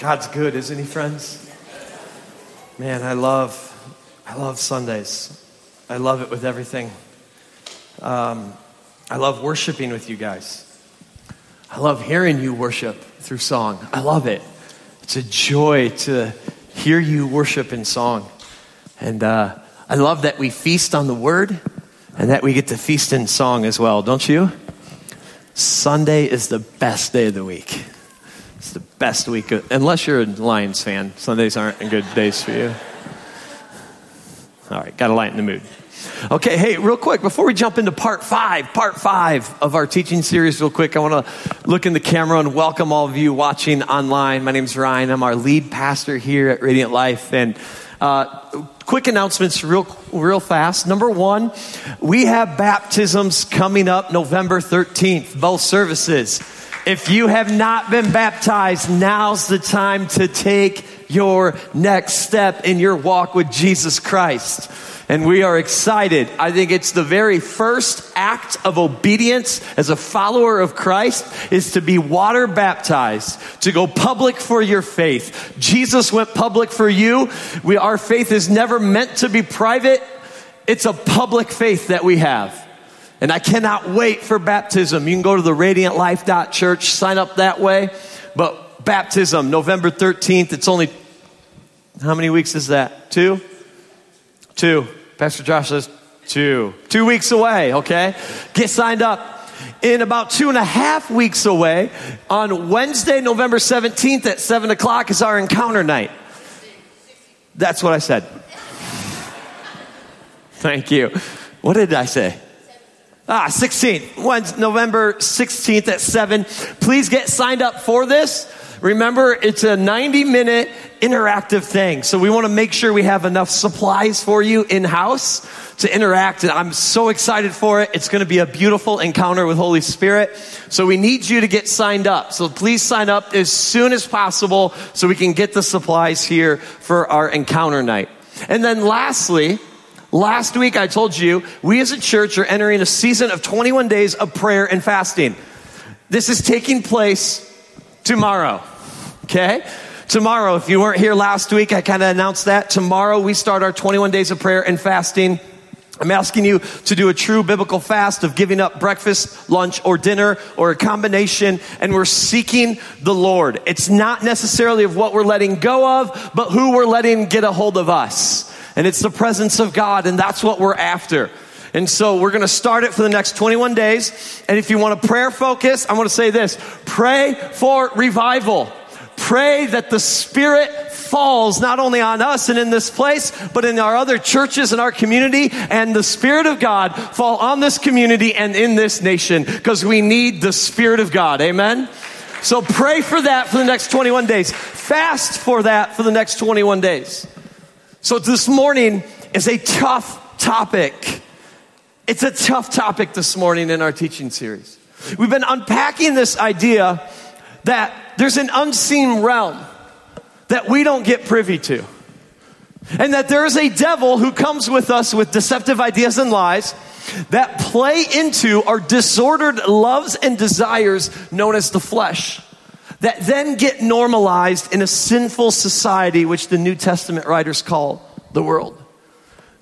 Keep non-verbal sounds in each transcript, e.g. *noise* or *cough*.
God's good, isn't he, friends? Man, I love, I love Sundays. I love it with everything. Um, I love worshiping with you guys. I love hearing you worship through song. I love it. It's a joy to hear you worship in song. And uh, I love that we feast on the word and that we get to feast in song as well, don't you? Sunday is the best day of the week. Best week, of, unless you're a Lions fan. Sundays aren't good days for you. All right, got to lighten the mood. Okay, hey, real quick, before we jump into part five, part five of our teaching series, real quick, I want to look in the camera and welcome all of you watching online. My name is Ryan. I'm our lead pastor here at Radiant Life. And uh, quick announcements, real, real fast. Number one, we have baptisms coming up November 13th, both services. If you have not been baptized, now's the time to take your next step in your walk with Jesus Christ. And we are excited. I think it's the very first act of obedience as a follower of Christ is to be water baptized, to go public for your faith. Jesus went public for you. We, our faith is never meant to be private. It's a public faith that we have. And I cannot wait for baptism. You can go to the radiantlife.church, sign up that way. But baptism, November 13th, it's only, how many weeks is that? Two? Two. Pastor Josh says two. Two weeks away, okay? Get signed up. In about two and a half weeks away, on Wednesday, November 17th at 7 o'clock is our encounter night. That's what I said. *laughs* Thank you. What did I say? Ah, 16th. Wednesday, November 16th at 7. Please get signed up for this. Remember, it's a 90 minute interactive thing. So we want to make sure we have enough supplies for you in house to interact. And I'm so excited for it. It's going to be a beautiful encounter with Holy Spirit. So we need you to get signed up. So please sign up as soon as possible so we can get the supplies here for our encounter night. And then lastly, Last week I told you we as a church are entering a season of 21 days of prayer and fasting. This is taking place tomorrow. Okay? Tomorrow, if you weren't here last week, I kind of announced that. Tomorrow we start our 21 days of prayer and fasting. I'm asking you to do a true biblical fast of giving up breakfast, lunch, or dinner, or a combination, and we're seeking the Lord. It's not necessarily of what we're letting go of, but who we're letting get a hold of us and it's the presence of God, and that's what we're after. And so we're going to start it for the next 21 days. And if you want a prayer focus, I want to say this pray for revival. Pray that the Spirit falls not only on us and in this place, but in our other churches and our community, and the Spirit of God fall on this community and in this nation, because we need the Spirit of God. Amen? So pray for that for the next 21 days. Fast for that for the next 21 days. So this morning is a tough topic. It's a tough topic this morning in our teaching series. We've been unpacking this idea that there's an unseen realm that we don't get privy to. And that there is a devil who comes with us with deceptive ideas and lies that play into our disordered loves and desires known as the flesh that then get normalized in a sinful society, which the New Testament writers call the world.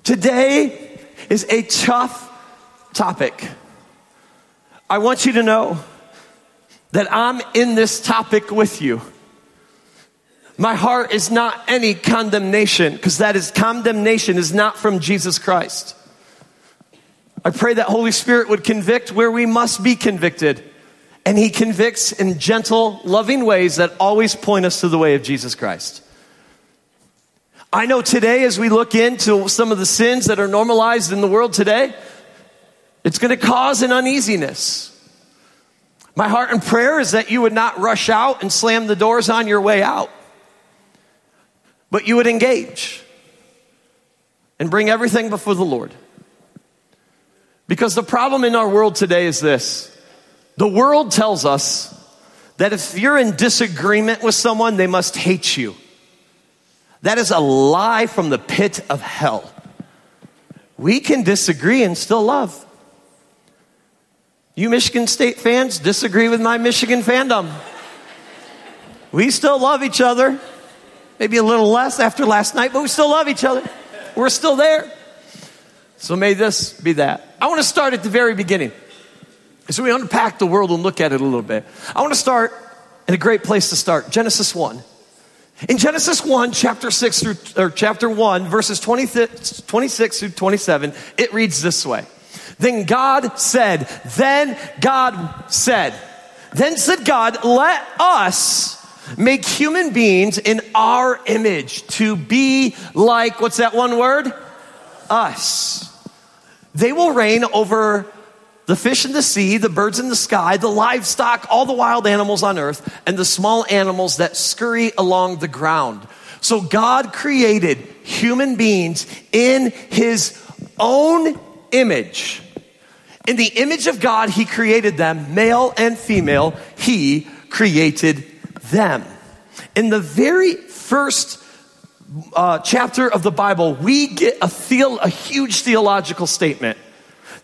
Today is a tough topic. I want you to know that I'm in this topic with you. My heart is not any condemnation because that is condemnation is not from Jesus Christ. I pray that Holy Spirit would convict where we must be convicted and he convicts in gentle, loving ways that always point us to the way of Jesus Christ. I know today, as we look into some of the sins that are normalized in the world today, it's going to cause an uneasiness. My heart and prayer is that you would not rush out and slam the doors on your way out, but you would engage and bring everything before the Lord. Because the problem in our world today is this the world tells us that if you're in disagreement with someone, they must hate you. That is a lie from the pit of hell. We can disagree and still love. You Michigan State fans disagree with my Michigan fandom. We still love each other. Maybe a little less after last night, but we still love each other. We're still there. So may this be that. I want to start at the very beginning. So we unpack the world and look at it a little bit. I want to start in a great place to start Genesis 1. In Genesis 1, chapter 6 through, or chapter 1, verses 26, 26 through 27, it reads this way. Then God said, then God said, then said God, let us make human beings in our image to be like, what's that one word? Us. They will reign over the fish in the sea, the birds in the sky, the livestock, all the wild animals on earth, and the small animals that scurry along the ground. So God created human beings in his own image. In the image of God, he created them, male and female, he created them. In the very first uh, chapter of the Bible, we get a, theo- a huge theological statement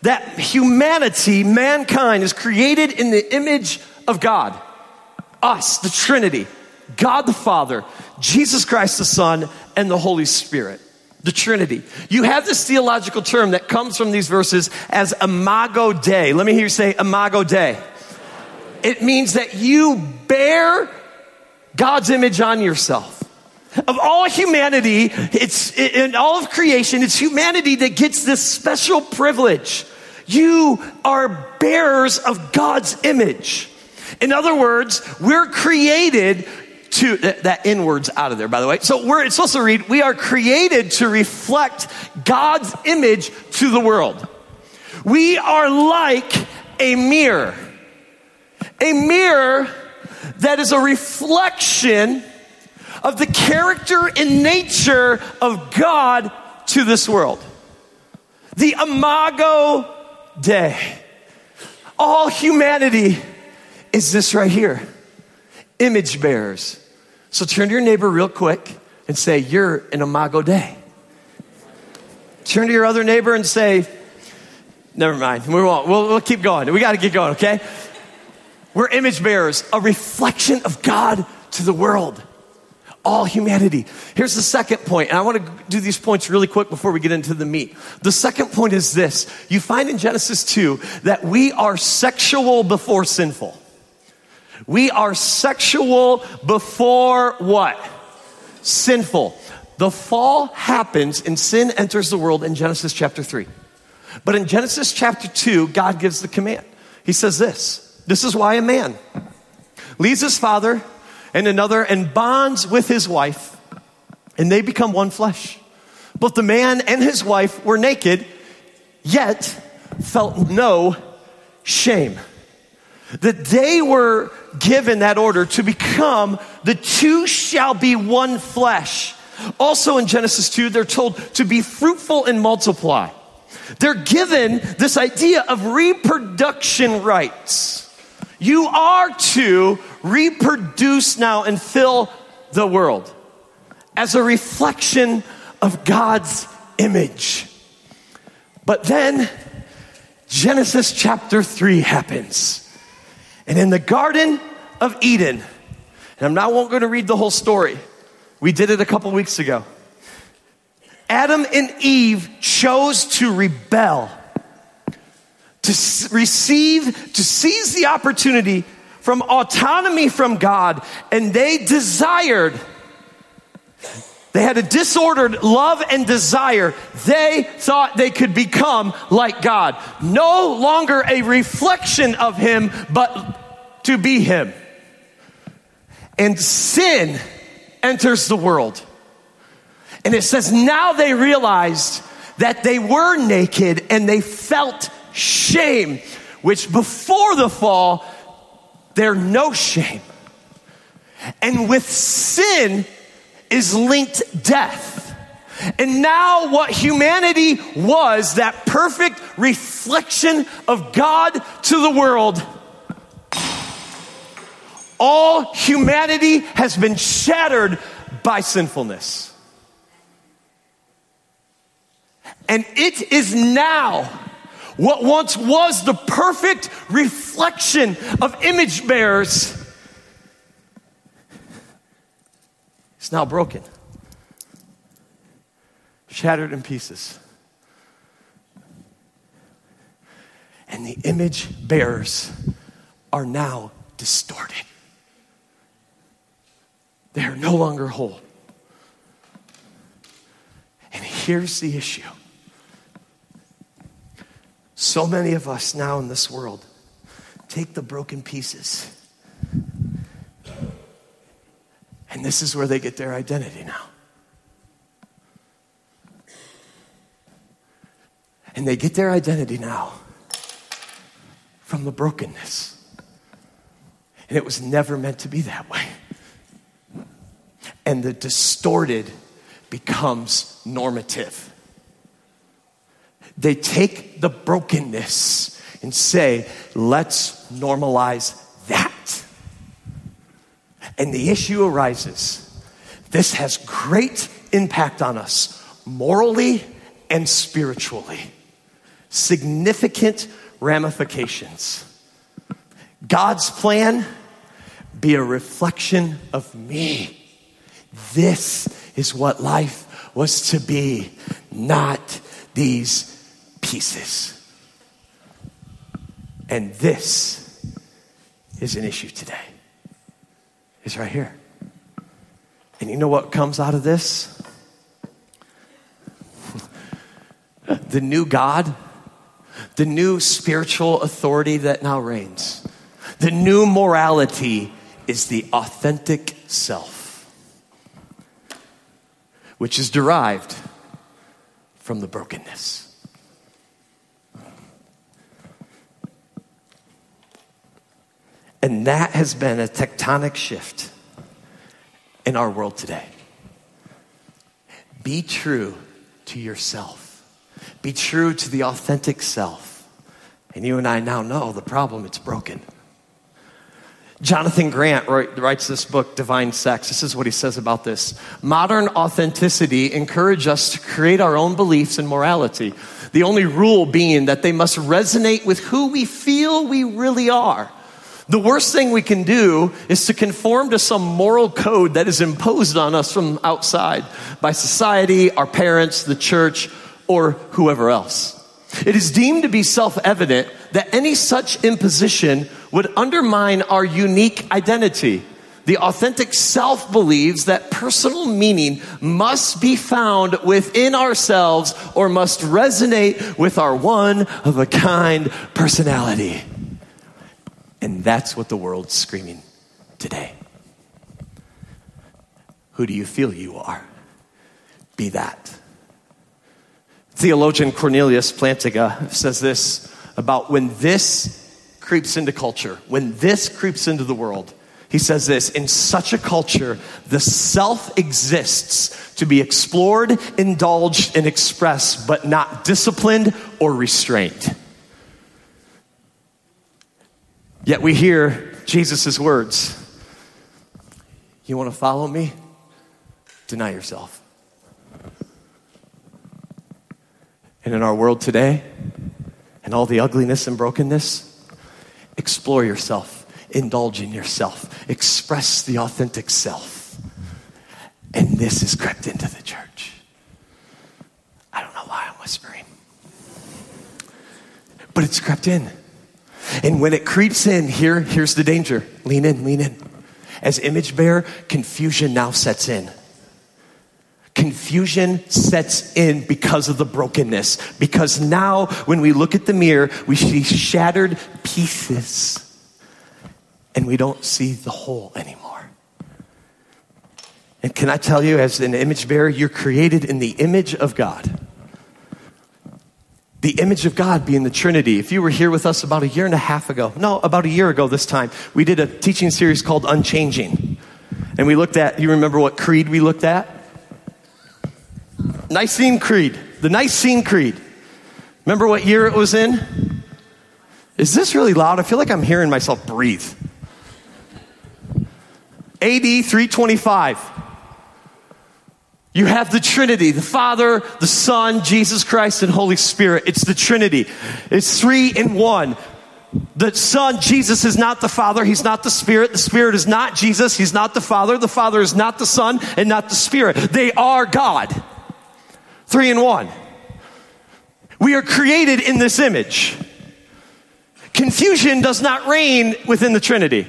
that humanity, mankind, is created in the image of God. Us, the Trinity, God the Father, Jesus Christ the Son, and the Holy Spirit. The Trinity. You have this theological term that comes from these verses as imago Dei. Let me hear you say imago Dei. It means that you bear God's image on yourself. Of all humanity, it's in all of creation, it's humanity that gets this special privilege. You are bearers of God's image. In other words, we're created to that inwards out of there, by the way. So we're it's supposed to read, we are created to reflect God's image to the world. We are like a mirror. A mirror that is a reflection of the character and nature of God to this world. The imago Dei. All humanity is this right here image bearers. So turn to your neighbor real quick and say, You're an imago Dei. Turn to your other neighbor and say, Never mind, we won't. We'll, we'll keep going. We got to get going, okay? We're image bearers, a reflection of God to the world all humanity. Here's the second point, and I want to do these points really quick before we get into the meat. The second point is this you find in Genesis 2 that we are sexual before sinful. We are sexual before what? Sinful. The fall happens and sin enters the world in Genesis chapter 3. But in Genesis chapter 2, God gives the command. He says this This is why a man leaves his father and another and bonds with his wife, and they become one flesh. Both the man and his wife were naked, yet felt no shame. That they were given that order to become the two shall be one flesh. Also in Genesis 2, they're told to be fruitful and multiply. They're given this idea of reproduction rights. You are to reproduce now and fill the world as a reflection of God's image. But then Genesis chapter 3 happens. And in the Garden of Eden, and I'm not going to read the whole story, we did it a couple weeks ago. Adam and Eve chose to rebel to receive, to seize the opportunity from autonomy from God, and they desired, they had a disordered love and desire. They thought they could become like God. No longer a reflection of Him, but to be Him. And sin enters the world. And it says, now they realized that they were naked and they felt shame, which before the fall, there no shame. And with sin is linked death. And now, what humanity was, that perfect reflection of God to the world, all humanity has been shattered by sinfulness. And it is now what once was the perfect reflection of image bearers is now broken, shattered in pieces. And the image bearers are now distorted. They are no longer whole. And here's the issue so many of us now in this world take the broken pieces, and this is where they get their identity now. And they get their identity now from the brokenness. And it was never meant to be that way. And the distorted becomes normative. They take the brokenness and say, let's normalize that. And the issue arises. This has great impact on us morally and spiritually. Significant ramifications. God's plan be a reflection of me. This is what life was to be, not these pieces. And this is an issue today. It's right here. And you know what comes out of this? *laughs* the new God, the new spiritual authority that now reigns, the new morality is the authentic self, which is derived from the brokenness. And that has been a tectonic shift in our world today. Be true to yourself. Be true to the authentic self. And you and I now know the problem, it's broken. Jonathan Grant writes this book, Divine Sex. This is what he says about this. Modern authenticity encourages us to create our own beliefs and morality. The only rule being that they must resonate with who we feel we really are. The worst thing we can do is to conform to some moral code that is imposed on us from outside by society, our parents, the church, or whoever else. It is deemed to be self evident that any such imposition would undermine our unique identity. The authentic self believes that personal meaning must be found within ourselves or must resonate with our one of a kind personality. And that's what the world's screaming today. Who do you feel you are? Be that. Theologian Cornelius Plantinga says this about when this creeps into culture, when this creeps into the world. He says this In such a culture, the self exists to be explored, indulged, and expressed, but not disciplined or restrained. Yet we hear Jesus' words You want to follow me? Deny yourself. And in our world today, and all the ugliness and brokenness, explore yourself, indulge in yourself, express the authentic self. And this has crept into the church. I don't know why I'm whispering, but it's crept in. And when it creeps in, here, here's the danger. Lean in, lean in. As image bearer, confusion now sets in. Confusion sets in because of the brokenness. Because now, when we look at the mirror, we see shattered pieces and we don't see the whole anymore. And can I tell you, as an image bearer, you're created in the image of God the image of God being the Trinity. If you were here with us about a year and a half ago, no, about a year ago this time, we did a teaching series called Unchanging. And we looked at, you remember what creed we looked at? Nicene Creed, the Nicene Creed. Remember what year it was in? Is this really loud? I feel like I'm hearing myself breathe. AD 325. You have the Trinity, the Father, the Son, Jesus Christ, and Holy Spirit. It's the Trinity. It's three in one. The Son, Jesus, is not the Father. He's not the Spirit. The Spirit is not Jesus. He's not the Father. The Father is not the Son and not the Spirit. They are God. Three in one. We are created in this image. Confusion does not reign within the Trinity.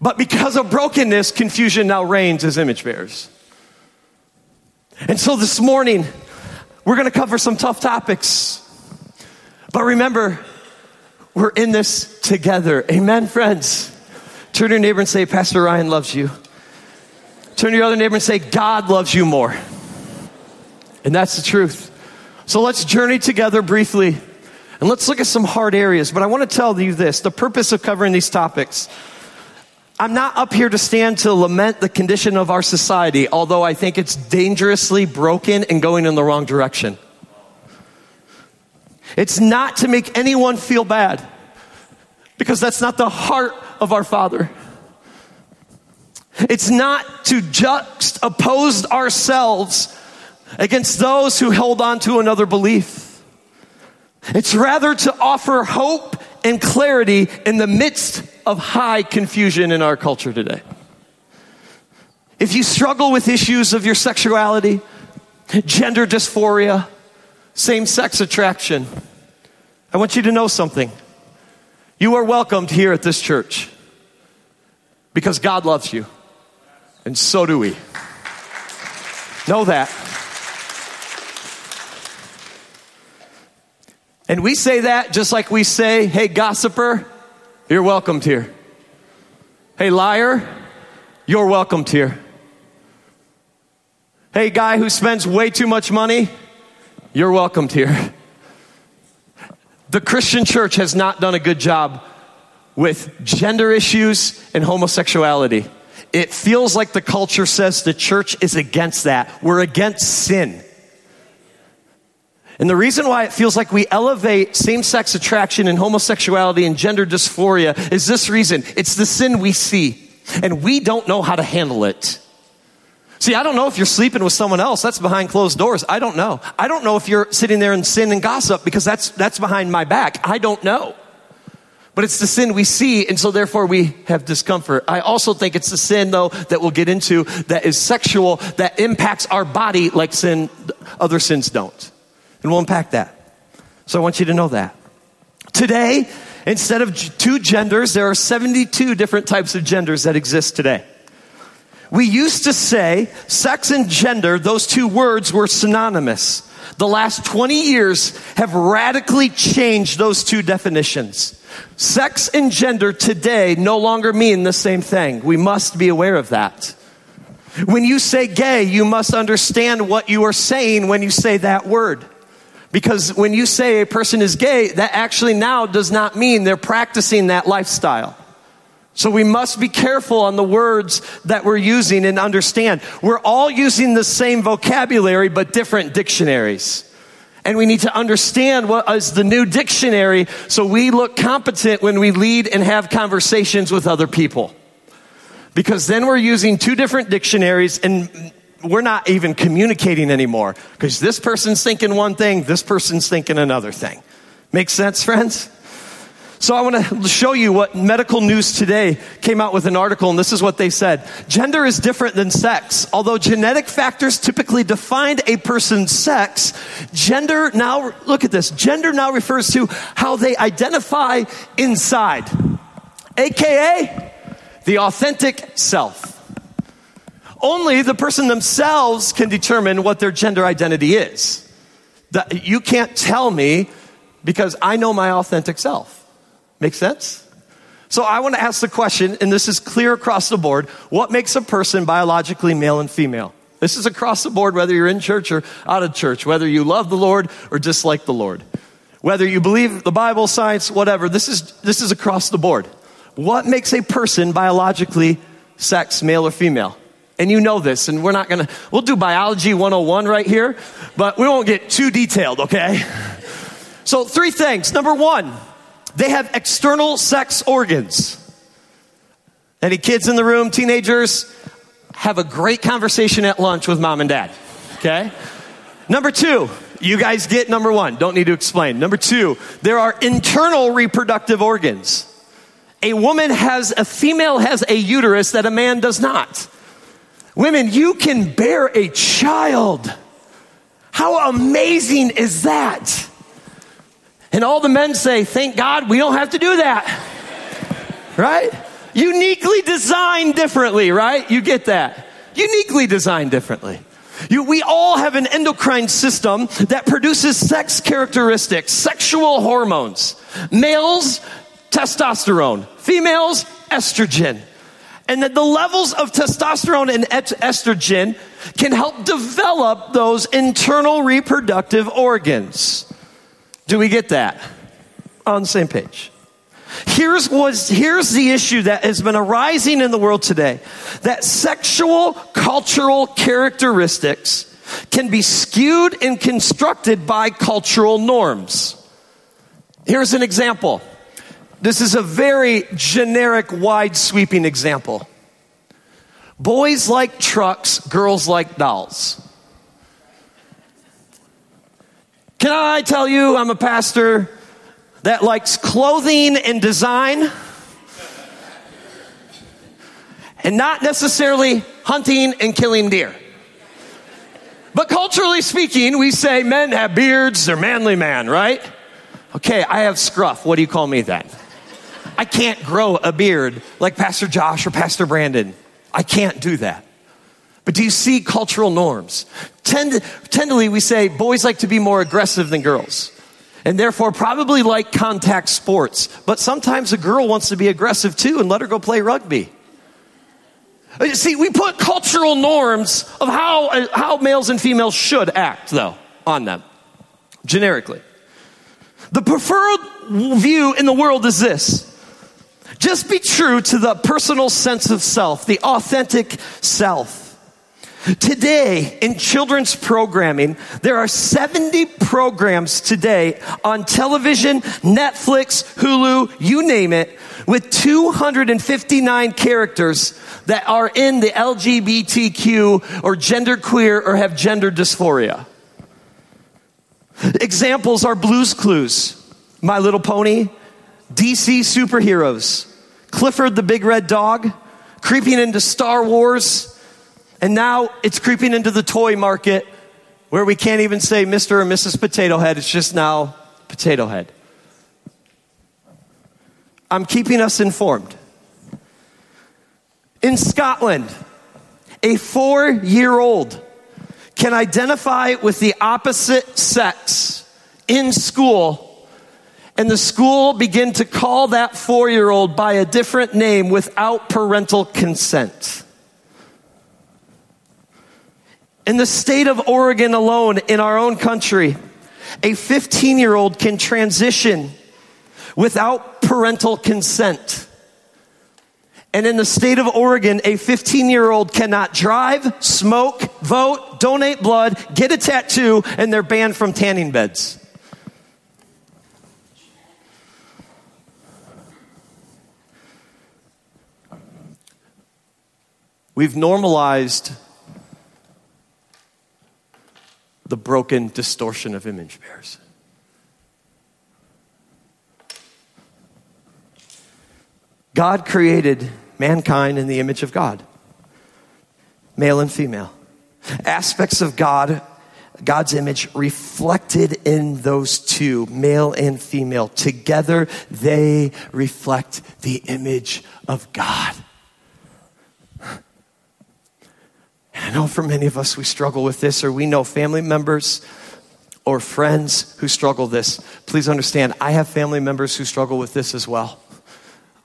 But because of brokenness, confusion now reigns as image bearers. And so this morning, we're going to cover some tough topics. But remember, we're in this together. Amen, friends. Turn to your neighbor and say, Pastor Ryan loves you. Turn to your other neighbor and say, God loves you more. And that's the truth. So let's journey together briefly and let's look at some hard areas. But I want to tell you this the purpose of covering these topics. I'm not up here to stand to lament the condition of our society, although I think it's dangerously broken and going in the wrong direction. It's not to make anyone feel bad, because that's not the heart of our Father. It's not to juxtapose ourselves against those who hold on to another belief. It's rather to offer hope and clarity in the midst of high confusion in our culture today. If you struggle with issues of your sexuality, gender dysphoria, same sex attraction, I want you to know something. You are welcomed here at this church because God loves you, and so do we. Know that. And we say that just like we say, hey, gossiper, you're welcomed here. Hey, liar, you're welcomed here. Hey, guy who spends way too much money, you're welcomed here. The Christian church has not done a good job with gender issues and homosexuality. It feels like the culture says the church is against that. We're against sin. And the reason why it feels like we elevate same sex attraction and homosexuality and gender dysphoria is this reason it's the sin we see, and we don't know how to handle it. See, I don't know if you're sleeping with someone else. That's behind closed doors. I don't know. I don't know if you're sitting there in sin and gossip because that's, that's behind my back. I don't know. But it's the sin we see, and so therefore we have discomfort. I also think it's the sin, though, that we'll get into that is sexual, that impacts our body like sin, other sins don't. And we'll unpack that. So I want you to know that. Today, instead of two genders, there are 72 different types of genders that exist today. We used to say sex and gender, those two words were synonymous. The last 20 years have radically changed those two definitions. Sex and gender today no longer mean the same thing. We must be aware of that. When you say gay, you must understand what you are saying when you say that word. Because when you say a person is gay, that actually now does not mean they're practicing that lifestyle. So we must be careful on the words that we're using and understand. We're all using the same vocabulary, but different dictionaries. And we need to understand what is the new dictionary so we look competent when we lead and have conversations with other people. Because then we're using two different dictionaries and we're not even communicating anymore because this person's thinking one thing, this person's thinking another thing. Make sense, friends? So I want to show you what Medical News Today came out with an article, and this is what they said. Gender is different than sex. Although genetic factors typically defined a person's sex, gender now, look at this, gender now refers to how they identify inside, aka the authentic self. Only the person themselves can determine what their gender identity is. You can't tell me because I know my authentic self. Make sense? So I want to ask the question, and this is clear across the board what makes a person biologically male and female? This is across the board, whether you're in church or out of church, whether you love the Lord or dislike the Lord, whether you believe the Bible, science, whatever. This is, this is across the board. What makes a person biologically sex, male or female? And you know this, and we're not gonna, we'll do biology 101 right here, but we won't get too detailed, okay? So, three things. Number one, they have external sex organs. Any kids in the room, teenagers, have a great conversation at lunch with mom and dad. Okay? Number two, You guys get number one. Don't need to explain. Number two, there are internal reproductive organs. A woman has, a female has a uterus that a man does not. Women, you can bear a child. How amazing is that? And all the men say, Thank God we don't have to do that. Right? Uniquely designed differently, right? You get that. Uniquely designed differently. You, we all have an endocrine system that produces sex characteristics, sexual hormones. Males, testosterone. Females, estrogen. And that the levels of testosterone and estrogen can help develop those internal reproductive organs. Do we get that? On the same page. Here's, was, here's the issue that has been arising in the world today that sexual cultural characteristics can be skewed and constructed by cultural norms. Here's an example. This is a very generic, wide sweeping example. Boys like trucks, girls like dolls. Can I tell you, I'm a pastor that likes clothing and design and not necessarily hunting and killing deer. But culturally speaking, we say men have beards, they're manly man, right? Okay, I have scruff. What do you call me then? I can't grow a beard like Pastor Josh or Pastor Brandon. I can't do that. But do you see cultural norms? Tend, tenderly, we say boys like to be more aggressive than girls and therefore probably like contact sports. But sometimes a girl wants to be aggressive too and let her go play rugby. Uh, see, we put cultural norms of how, uh, how males and females should act, though, on them, generically. The preferred view in the world is this just be true to the personal sense of self, the authentic self. Today, in children's programming, there are 70 programs today on television, Netflix, Hulu, you name it, with 259 characters that are in the LGBTQ or genderqueer or have gender dysphoria. Examples are Blues Clues, My Little Pony, DC Superheroes, Clifford the Big Red Dog, creeping into Star Wars, and now it's creeping into the toy market where we can't even say Mr. or Mrs. Potato Head. It's just now Potato Head. I'm keeping us informed. In Scotland, a four year old can identify with the opposite sex in school and the school begin to call that four year old by a different name without parental consent. In the state of Oregon alone, in our own country, a 15 year old can transition without parental consent. And in the state of Oregon, a 15 year old cannot drive, smoke, vote, donate blood, get a tattoo, and they're banned from tanning beds. We've normalized the broken distortion of image bearers. God created mankind in the image of God, male and female. Aspects of God, God's image reflected in those two, male and female. Together, they reflect the image of God. I know for many of us, we struggle with this, or we know family members or friends who struggle this. Please understand, I have family members who struggle with this as well.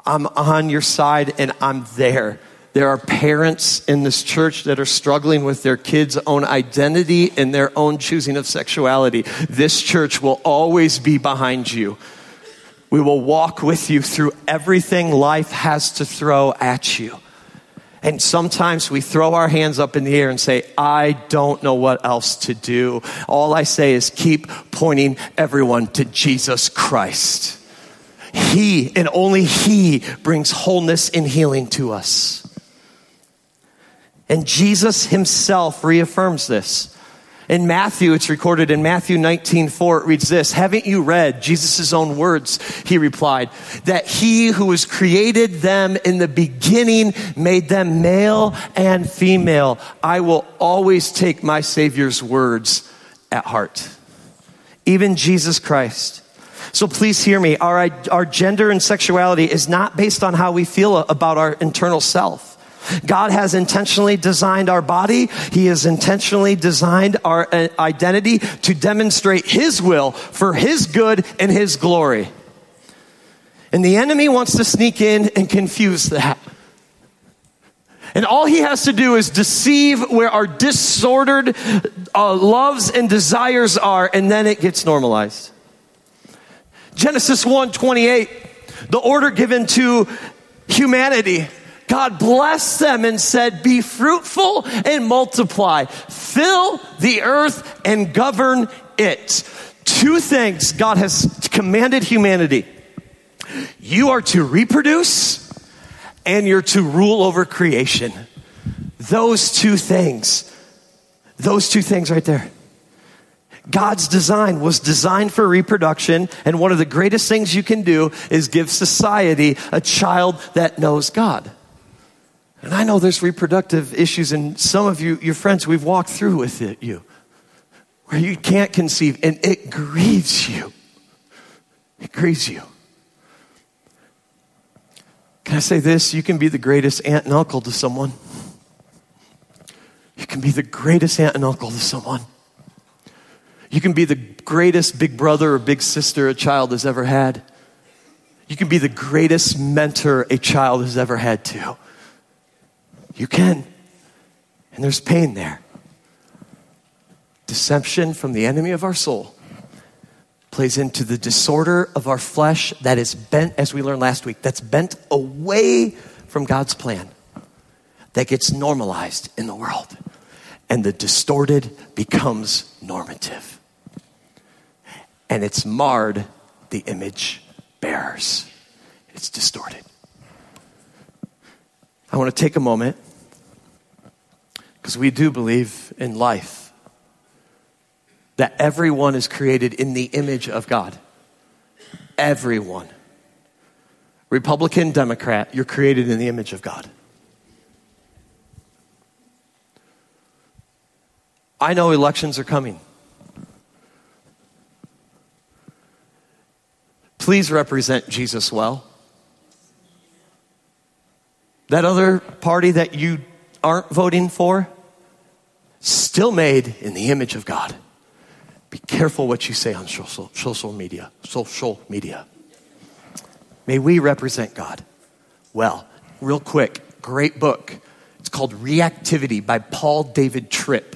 I'm on your side and I'm there. There are parents in this church that are struggling with their kids' own identity and their own choosing of sexuality. This church will always be behind you. We will walk with you through everything life has to throw at you. And sometimes we throw our hands up in the air and say, I don't know what else to do. All I say is keep pointing everyone to Jesus Christ. He and only He brings wholeness and healing to us. And Jesus Himself reaffirms this. In Matthew, it's recorded in Matthew 19, 4, it reads this Haven't you read Jesus' own words? He replied, that he who has created them in the beginning made them male and female. I will always take my Savior's words at heart. Even Jesus Christ. So please hear me. Our, our gender and sexuality is not based on how we feel about our internal self. God has intentionally designed our body. He has intentionally designed our uh, identity to demonstrate His will for His good and His glory. And the enemy wants to sneak in and confuse that. And all he has to do is deceive where our disordered uh, loves and desires are, and then it gets normalized. Genesis 1 28, the order given to humanity God blessed them and said, Be fruitful and multiply, fill the earth and govern it. Two things God has commanded humanity you are to reproduce and you're to rule over creation. Those two things, those two things right there. God's design was designed for reproduction, and one of the greatest things you can do is give society a child that knows God. And I know there's reproductive issues, and some of you, your friends, we've walked through with it, you, where you can't conceive, and it grieves you. It grieves you. Can I say this? You can be the greatest aunt and uncle to someone. You can be the greatest aunt and uncle to someone. You can be the greatest big brother or big sister a child has ever had. You can be the greatest mentor a child has ever had, too. You can. And there's pain there. Deception from the enemy of our soul plays into the disorder of our flesh that is bent, as we learned last week, that's bent away from God's plan, that gets normalized in the world. And the distorted becomes normative. And it's marred the image bearers. It's distorted. I want to take a moment because we do believe in life that everyone is created in the image of God. Everyone. Republican, Democrat, you're created in the image of God. I know elections are coming. Please represent Jesus well. That other party that you aren't voting for, still made in the image of God. Be careful what you say on social, social media. Social media. May we represent God well. Real quick, great book. It's called Reactivity by Paul David Tripp.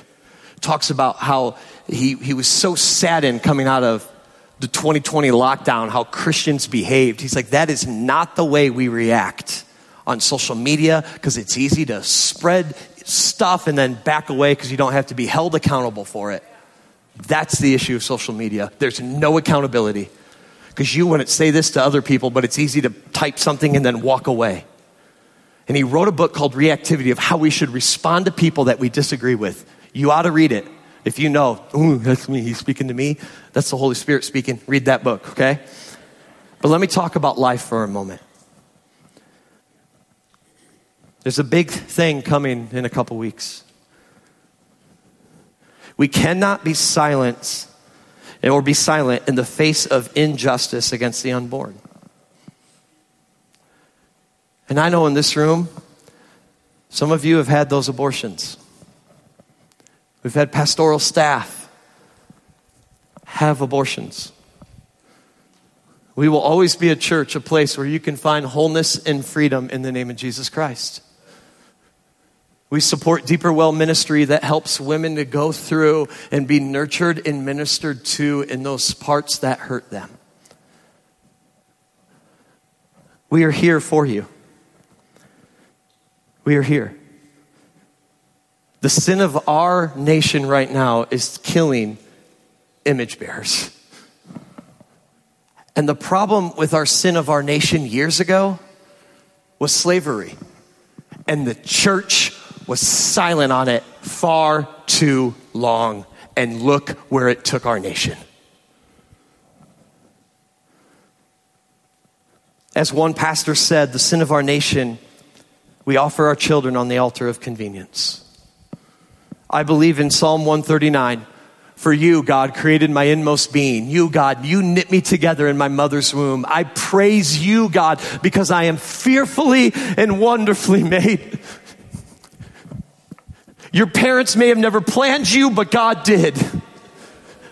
Talks about how he, he was so saddened coming out of the 2020 lockdown, how Christians behaved. He's like, that is not the way we react on social media because it's easy to spread stuff and then back away because you don't have to be held accountable for it. That's the issue of social media. There's no accountability because you wouldn't say this to other people, but it's easy to type something and then walk away. And he wrote a book called Reactivity of how we should respond to people that we disagree with. You ought to read it. If you know, ooh, that's me, he's speaking to me, that's the Holy Spirit speaking, read that book, okay? But let me talk about life for a moment. There's a big thing coming in a couple weeks. We cannot be silent or be silent in the face of injustice against the unborn. And I know in this room, some of you have had those abortions. We've had pastoral staff have abortions. We will always be a church, a place where you can find wholeness and freedom in the name of Jesus Christ. We support Deeper Well Ministry that helps women to go through and be nurtured and ministered to in those parts that hurt them. We are here for you. We are here. The sin of our nation right now is killing image bearers. And the problem with our sin of our nation years ago was slavery. And the church was silent on it far too long. and look where it took our nation. As one pastor said, the sin of our nation, we offer our children on the altar of convenience. I believe in Psalm 139. For you, God, created my inmost being. You, God, you knit me together in my mother's womb. I praise you, God, because I am fearfully and wonderfully *laughs* made. Your parents may have never planned you, but God did.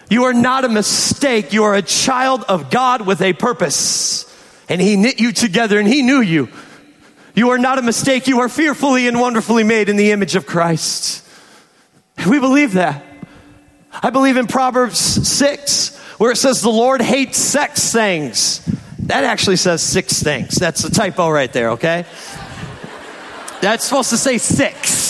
You are not a mistake. You are a child of God with a purpose and he knit you together and he knew you. You are not a mistake. You are fearfully and wonderfully made in the image of Christ. We believe that. I believe in Proverbs 6, where it says the Lord hates sex things. That actually says six things. That's a typo right there, okay? That's supposed to say six.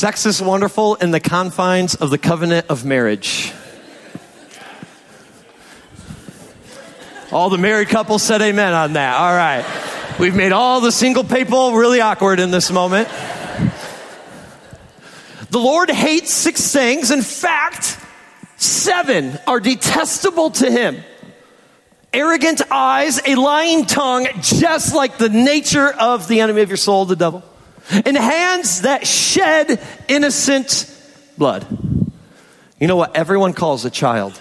Sex is wonderful in the confines of the covenant of marriage. All the married couples said amen on that. All right. We've made all the single people really awkward in this moment. The Lord hates six things. In fact, seven are detestable to him arrogant eyes, a lying tongue, just like the nature of the enemy of your soul, the devil and hands that shed innocent blood. You know what everyone calls a child,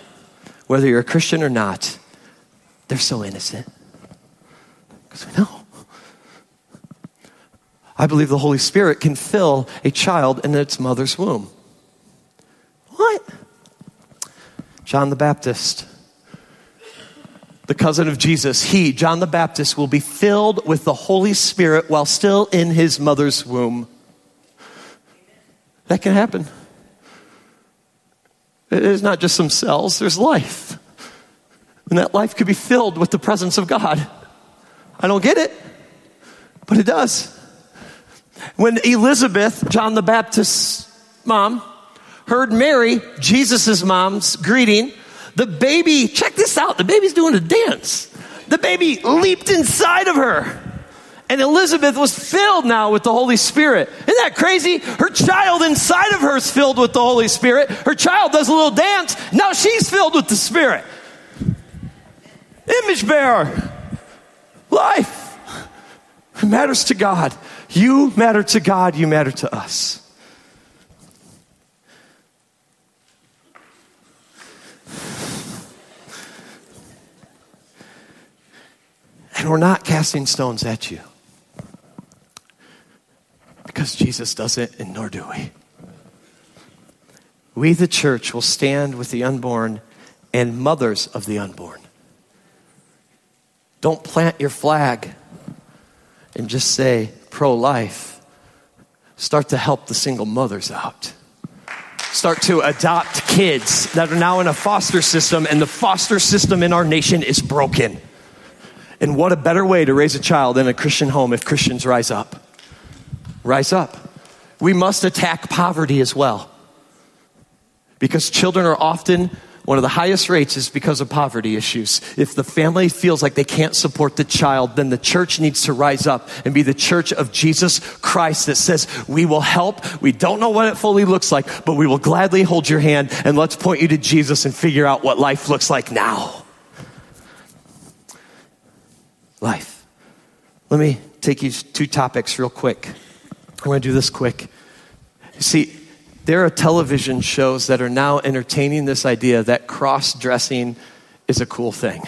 whether you're a Christian or not, they're so innocent. Because we know. I believe the Holy Spirit can fill a child in its mother's womb. What? John the Baptist the cousin of Jesus, he, John the Baptist, will be filled with the Holy Spirit while still in his mother's womb. That can happen. It is not just some cells, there's life. And that life could be filled with the presence of God. I don't get it, but it does. When Elizabeth, John the Baptist's mom, heard Mary, Jesus' mom's greeting, the baby, check this out, the baby's doing a dance. The baby leaped inside of her. And Elizabeth was filled now with the Holy Spirit. Isn't that crazy? Her child inside of her is filled with the Holy Spirit. Her child does a little dance. Now she's filled with the Spirit. Image bearer. Life. Matters to God. You matter to God. You matter to us. And we're not casting stones at you. Because Jesus doesn't, and nor do we. We, the church, will stand with the unborn and mothers of the unborn. Don't plant your flag and just say pro life. Start to help the single mothers out. Start to adopt kids that are now in a foster system, and the foster system in our nation is broken. And what a better way to raise a child in a Christian home if Christians rise up. Rise up. We must attack poverty as well. Because children are often one of the highest rates is because of poverty issues. If the family feels like they can't support the child, then the church needs to rise up and be the church of Jesus Christ that says, We will help. We don't know what it fully looks like, but we will gladly hold your hand and let's point you to Jesus and figure out what life looks like now life. Let me take you two topics real quick. I'm going to do this quick. See, there are television shows that are now entertaining this idea that cross dressing is a cool thing.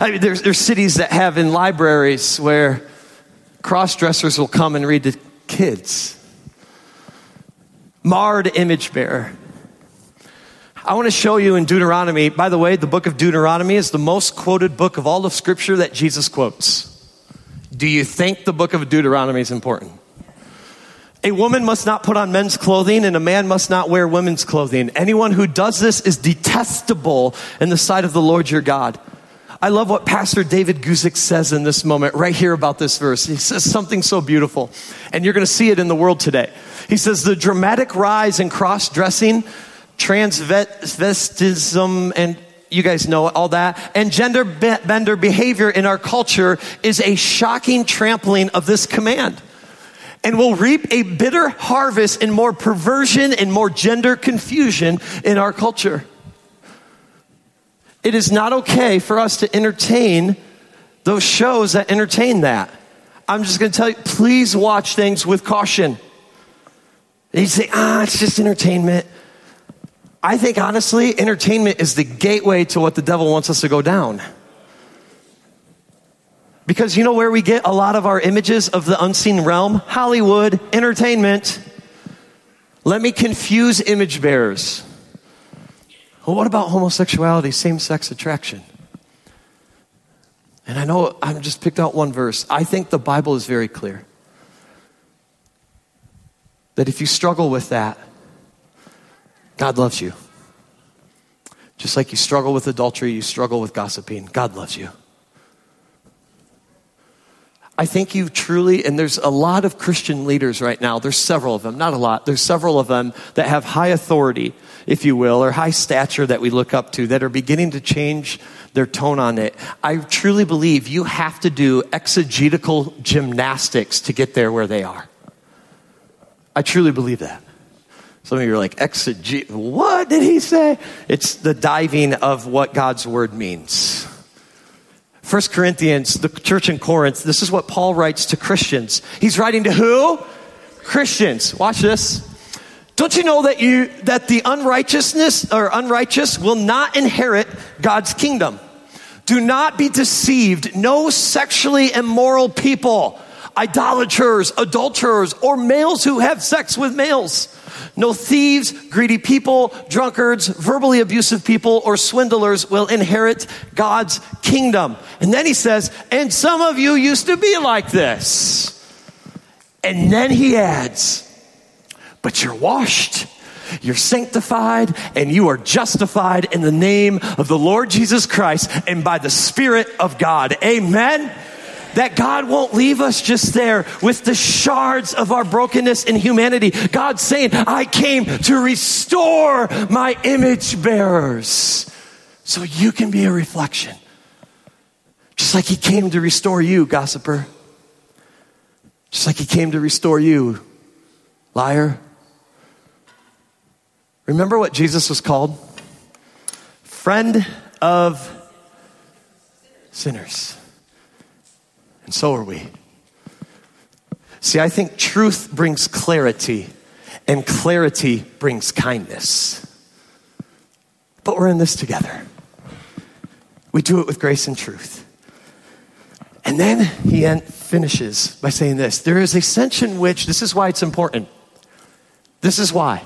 I mean, there's, there's cities that have in libraries where cross dressers will come and read to kids. Marred image bearer. I want to show you in Deuteronomy. By the way, the book of Deuteronomy is the most quoted book of all of Scripture that Jesus quotes. Do you think the book of Deuteronomy is important? A woman must not put on men's clothing, and a man must not wear women's clothing. Anyone who does this is detestable in the sight of the Lord your God. I love what Pastor David Guzik says in this moment, right here about this verse. He says something so beautiful, and you're going to see it in the world today. He says, The dramatic rise in cross dressing, transvestism, and you guys know all that, and gender bender behavior in our culture is a shocking trampling of this command. And will reap a bitter harvest in more perversion and more gender confusion in our culture. It is not okay for us to entertain those shows that entertain that. I'm just going to tell you, please watch things with caution. You say, ah, it's just entertainment. I think honestly, entertainment is the gateway to what the devil wants us to go down. Because you know where we get a lot of our images of the unseen realm? Hollywood, entertainment. Let me confuse image bearers. Well, what about homosexuality, same sex attraction? And I know I've just picked out one verse. I think the Bible is very clear that if you struggle with that, God loves you. Just like you struggle with adultery, you struggle with gossiping, God loves you. I think you truly, and there's a lot of Christian leaders right now, there's several of them, not a lot, there's several of them that have high authority, if you will, or high stature that we look up to that are beginning to change their tone on it. I truly believe you have to do exegetical gymnastics to get there where they are. I truly believe that. Some of you are like, exeget, what did he say? It's the diving of what God's word means. First Corinthians, the church in Corinth, this is what Paul writes to Christians. He's writing to who? Christians. Watch this. Don't you know that you that the unrighteousness or unrighteous will not inherit God's kingdom? Do not be deceived. No sexually immoral people, idolaters, adulterers, or males who have sex with males no thieves, greedy people, drunkards, verbally abusive people, or swindlers will inherit God's kingdom. And then he says, and some of you used to be like this. And then he adds, but you're washed. You're sanctified and you are justified in the name of the Lord Jesus Christ and by the Spirit of God. Amen that God won't leave us just there with the shards of our brokenness and humanity. God's saying, I came to restore my image bearers so you can be a reflection. Just like He came to restore you, gossiper. Just like He came to restore you, liar. Remember what Jesus was called? Friend of sinners. And so are we. See, I think truth brings clarity, and clarity brings kindness. But we're in this together. We do it with grace and truth. And then he finishes by saying this there is a sense in which, this is why it's important. This is why.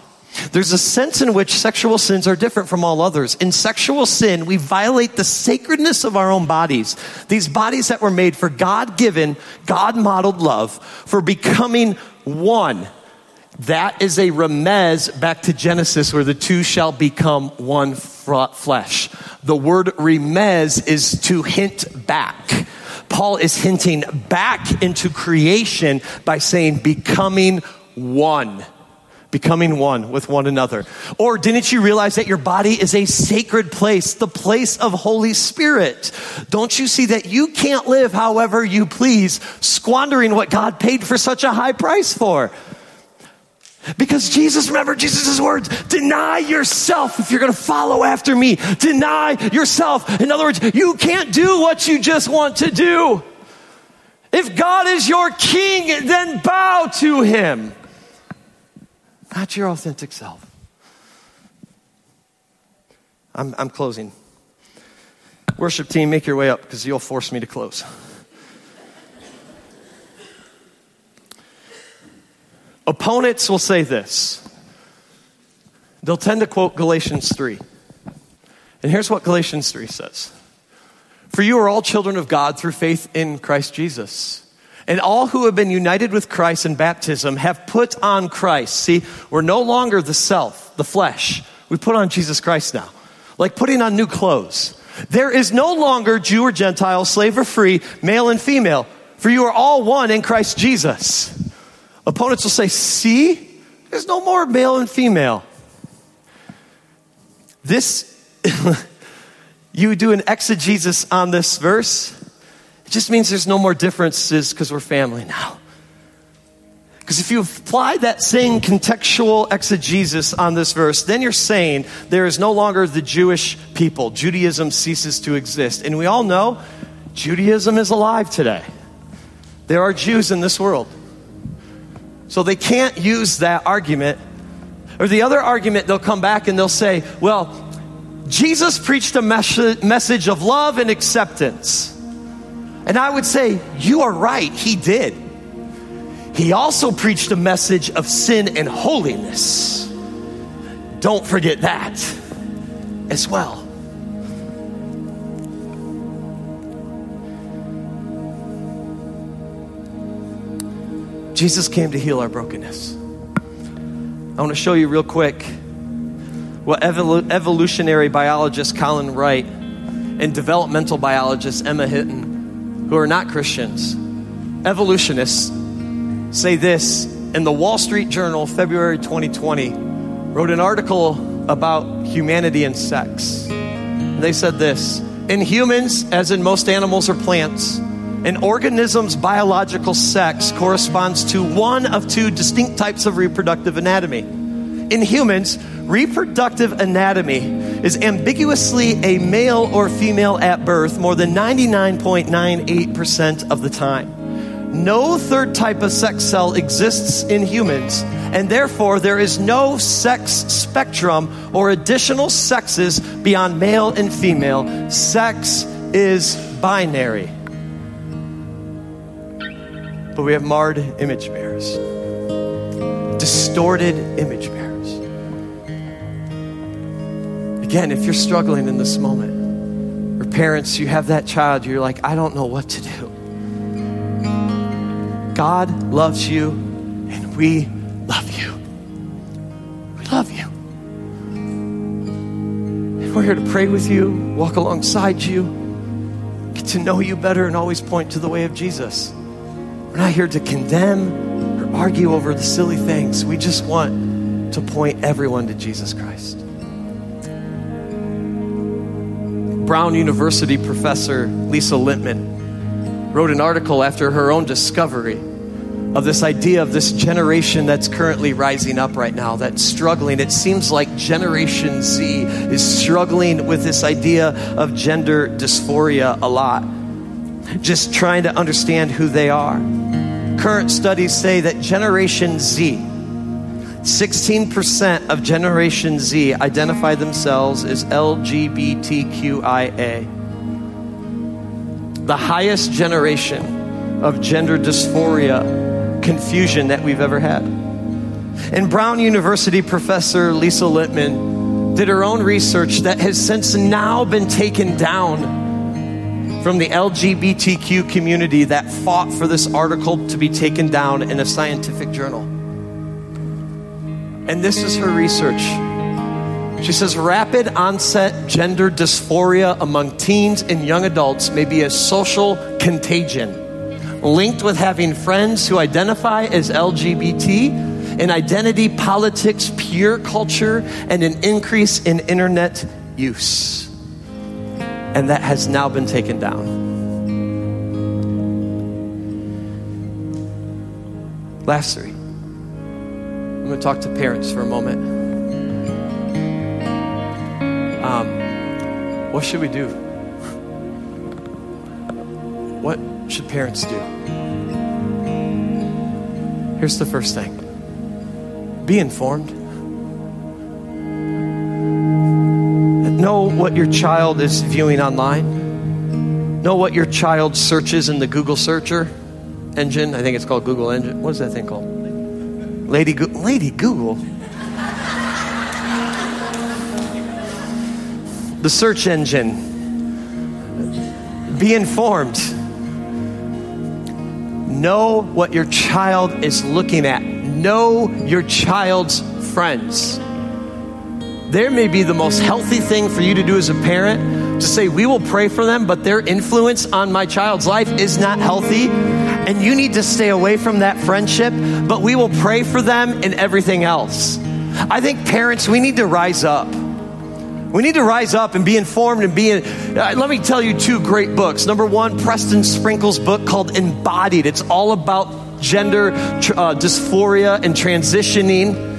There's a sense in which sexual sins are different from all others. In sexual sin, we violate the sacredness of our own bodies. These bodies that were made for God given, God modeled love, for becoming one. That is a remez back to Genesis where the two shall become one flesh. The word remez is to hint back. Paul is hinting back into creation by saying becoming one becoming one with one another. Or didn't you realize that your body is a sacred place, the place of Holy Spirit? Don't you see that you can't live however you please, squandering what God paid for such a high price for? Because Jesus, remember Jesus' words, deny yourself if you're gonna follow after me. Deny yourself. In other words, you can't do what you just want to do. If God is your king, then bow to him not your authentic self. I'm, I'm closing. Worship team, make your way up because you'll force me to close. Opponents will say this. They'll tend to quote Galatians 3. And here's what Galatians 3 says For you are all children of God through faith in Christ Jesus. And all who have been united with Christ in baptism have put on Christ. See, we're no longer the self, the flesh. We put on Jesus Christ now. Like putting on new clothes. There is no longer Jew or Gentile, slave or free, male and female, for you are all one in Christ Jesus. Opponents will say, See, there's no more male and female. This, *laughs* you do an exegesis on this verse, just means there's no more differences because we're family now. Because if you apply that same contextual exegesis on this verse, then you're saying there is no longer the Jewish people. Judaism ceases to exist. And we all know Judaism is alive today. There are Jews in this world. So they can't use that argument. Or the other argument, they'll come back and they'll say, well, Jesus preached a mes- message of love and acceptance. And I would say, you are right, he did he also preached a message of sin and holiness. Don't forget that as well. Jesus came to heal our brokenness. I want to show you real quick what evolutionary biologist Colin Wright and developmental biologist Emma Hilton, who are not Christians, evolutionists, say this in the Wall Street Journal, February 2020, wrote an article about humanity and sex. They said this In humans, as in most animals or plants, an organism's biological sex corresponds to one of two distinct types of reproductive anatomy. In humans, reproductive anatomy is ambiguously a male or female at birth more than 99.98% of the time. No third type of sex cell exists in humans, and therefore there is no sex spectrum or additional sexes beyond male and female. Sex is binary. But we have marred image bearers, distorted image bearers. Again, if you're struggling in this moment, or parents, you have that child, you're like, I don't know what to do. God loves you and we love you. We love you. And we're here to pray with you, walk alongside you, get to know you better, and always point to the way of Jesus. We're not here to condemn or argue over the silly things. We just want to point everyone to Jesus Christ. Brown University professor Lisa Littman wrote an article after her own discovery of this idea of this generation that's currently rising up right now, that's struggling. It seems like Generation Z is struggling with this idea of gender dysphoria a lot, just trying to understand who they are. Current studies say that Generation Z, 16% of Generation Z identify themselves as LGBTQIA the highest generation of gender dysphoria confusion that we've ever had. And Brown University professor Lisa Littman did her own research that has since now been taken down from the LGBTQ community that fought for this article to be taken down in a scientific journal. And this is her research. She says rapid onset gender dysphoria among teens and young adults may be a social contagion linked with having friends who identify as LGBT, in identity politics, peer culture, and an increase in internet use. And that has now been taken down. Last three. I'm going to talk to parents for a moment. Um, what should we do? What should parents do? Here's the first thing be informed. Know what your child is viewing online. Know what your child searches in the Google searcher engine. I think it's called Google Engine. What is that thing called? Lady, Go- Lady Google. the search engine. Be informed. Know what your child is looking at. Know your child's friends. There may be the most healthy thing for you to do as a parent to say, we will pray for them, but their influence on my child's life is not healthy. And you need to stay away from that friendship, but we will pray for them in everything else. I think parents, we need to rise up. We need to rise up and be informed and be. In, uh, let me tell you two great books. Number one, Preston Sprinkle's book called Embodied. It's all about gender uh, dysphoria and transitioning.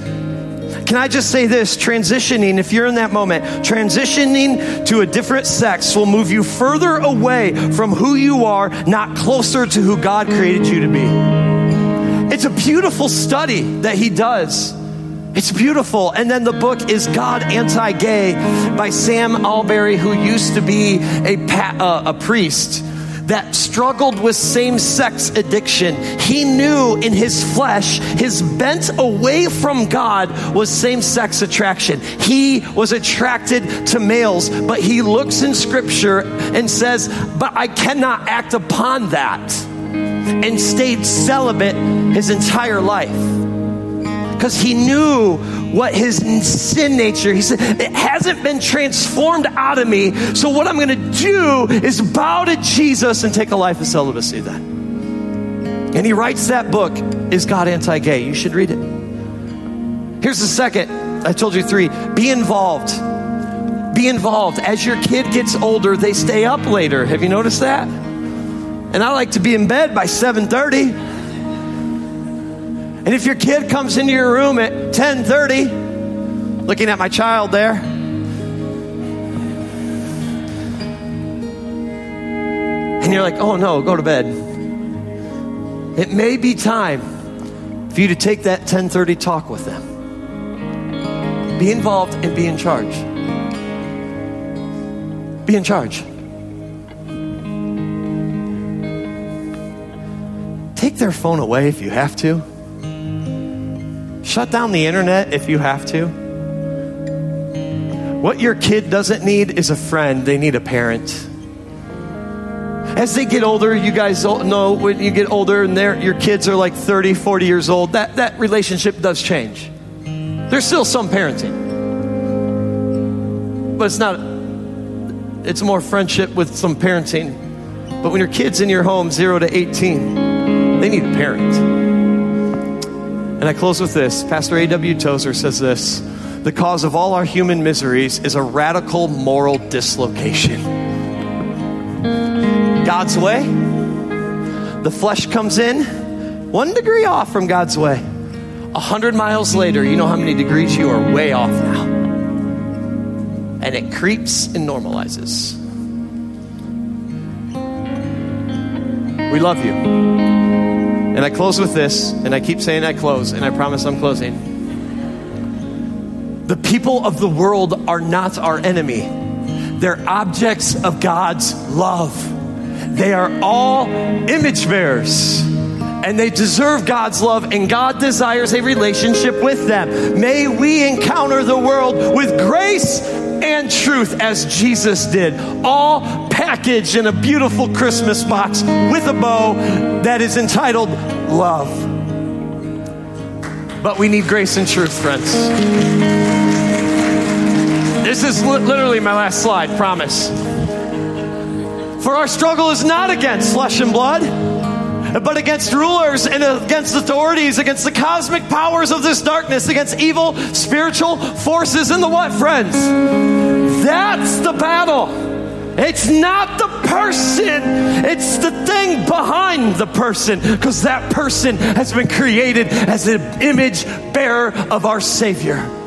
Can I just say this? Transitioning, if you're in that moment, transitioning to a different sex will move you further away from who you are, not closer to who God created you to be. It's a beautiful study that he does. It's beautiful. And then the book is God Anti Gay by Sam Allberry, who used to be a, uh, a priest that struggled with same sex addiction. He knew in his flesh, his bent away from God was same sex attraction. He was attracted to males, but he looks in scripture and says, But I cannot act upon that, and stayed celibate his entire life because he knew what his sin nature, he said, it hasn't been transformed out of me. So what I'm going to do is bow to Jesus and take a life of celibacy then. And he writes that book, Is God Anti Gay? You should read it. Here's the second. I told you three. Be involved. Be involved. As your kid gets older, they stay up later. Have you noticed that? And I like to be in bed by 7:30. And if your kid comes into your room at 10:30, looking at my child there, and you're like, "Oh no, go to bed." It may be time for you to take that 10:30 talk with them. Be involved and be in charge. Be in charge. Take their phone away if you have to. Shut down the internet if you have to. What your kid doesn't need is a friend, they need a parent. As they get older, you guys know when you get older and your kids are like 30, 40 years old, that, that relationship does change. There's still some parenting, but it's not, it's more friendship with some parenting. But when your kid's in your home, zero to 18, they need a parent. And I close with this. Pastor A.W. Tozer says this The cause of all our human miseries is a radical moral dislocation. God's way, the flesh comes in one degree off from God's way. A hundred miles later, you know how many degrees you are way off now. And it creeps and normalizes. We love you. And I close with this, and I keep saying I close, and I promise I'm closing. The people of the world are not our enemy, they're objects of God's love. They are all image bearers and they deserve God's love, and God desires a relationship with them. May we encounter the world with grace and truth as Jesus did, all packaged in a beautiful Christmas box with a bow that is entitled Love. But we need grace and truth, friends. This is li- literally my last slide, promise. For our struggle is not against flesh and blood but against rulers and against authorities, against the cosmic powers of this darkness, against evil spiritual forces in the what, friends? That's the battle. It's not the person, it's the thing behind the person, because that person has been created as an image bearer of our Savior.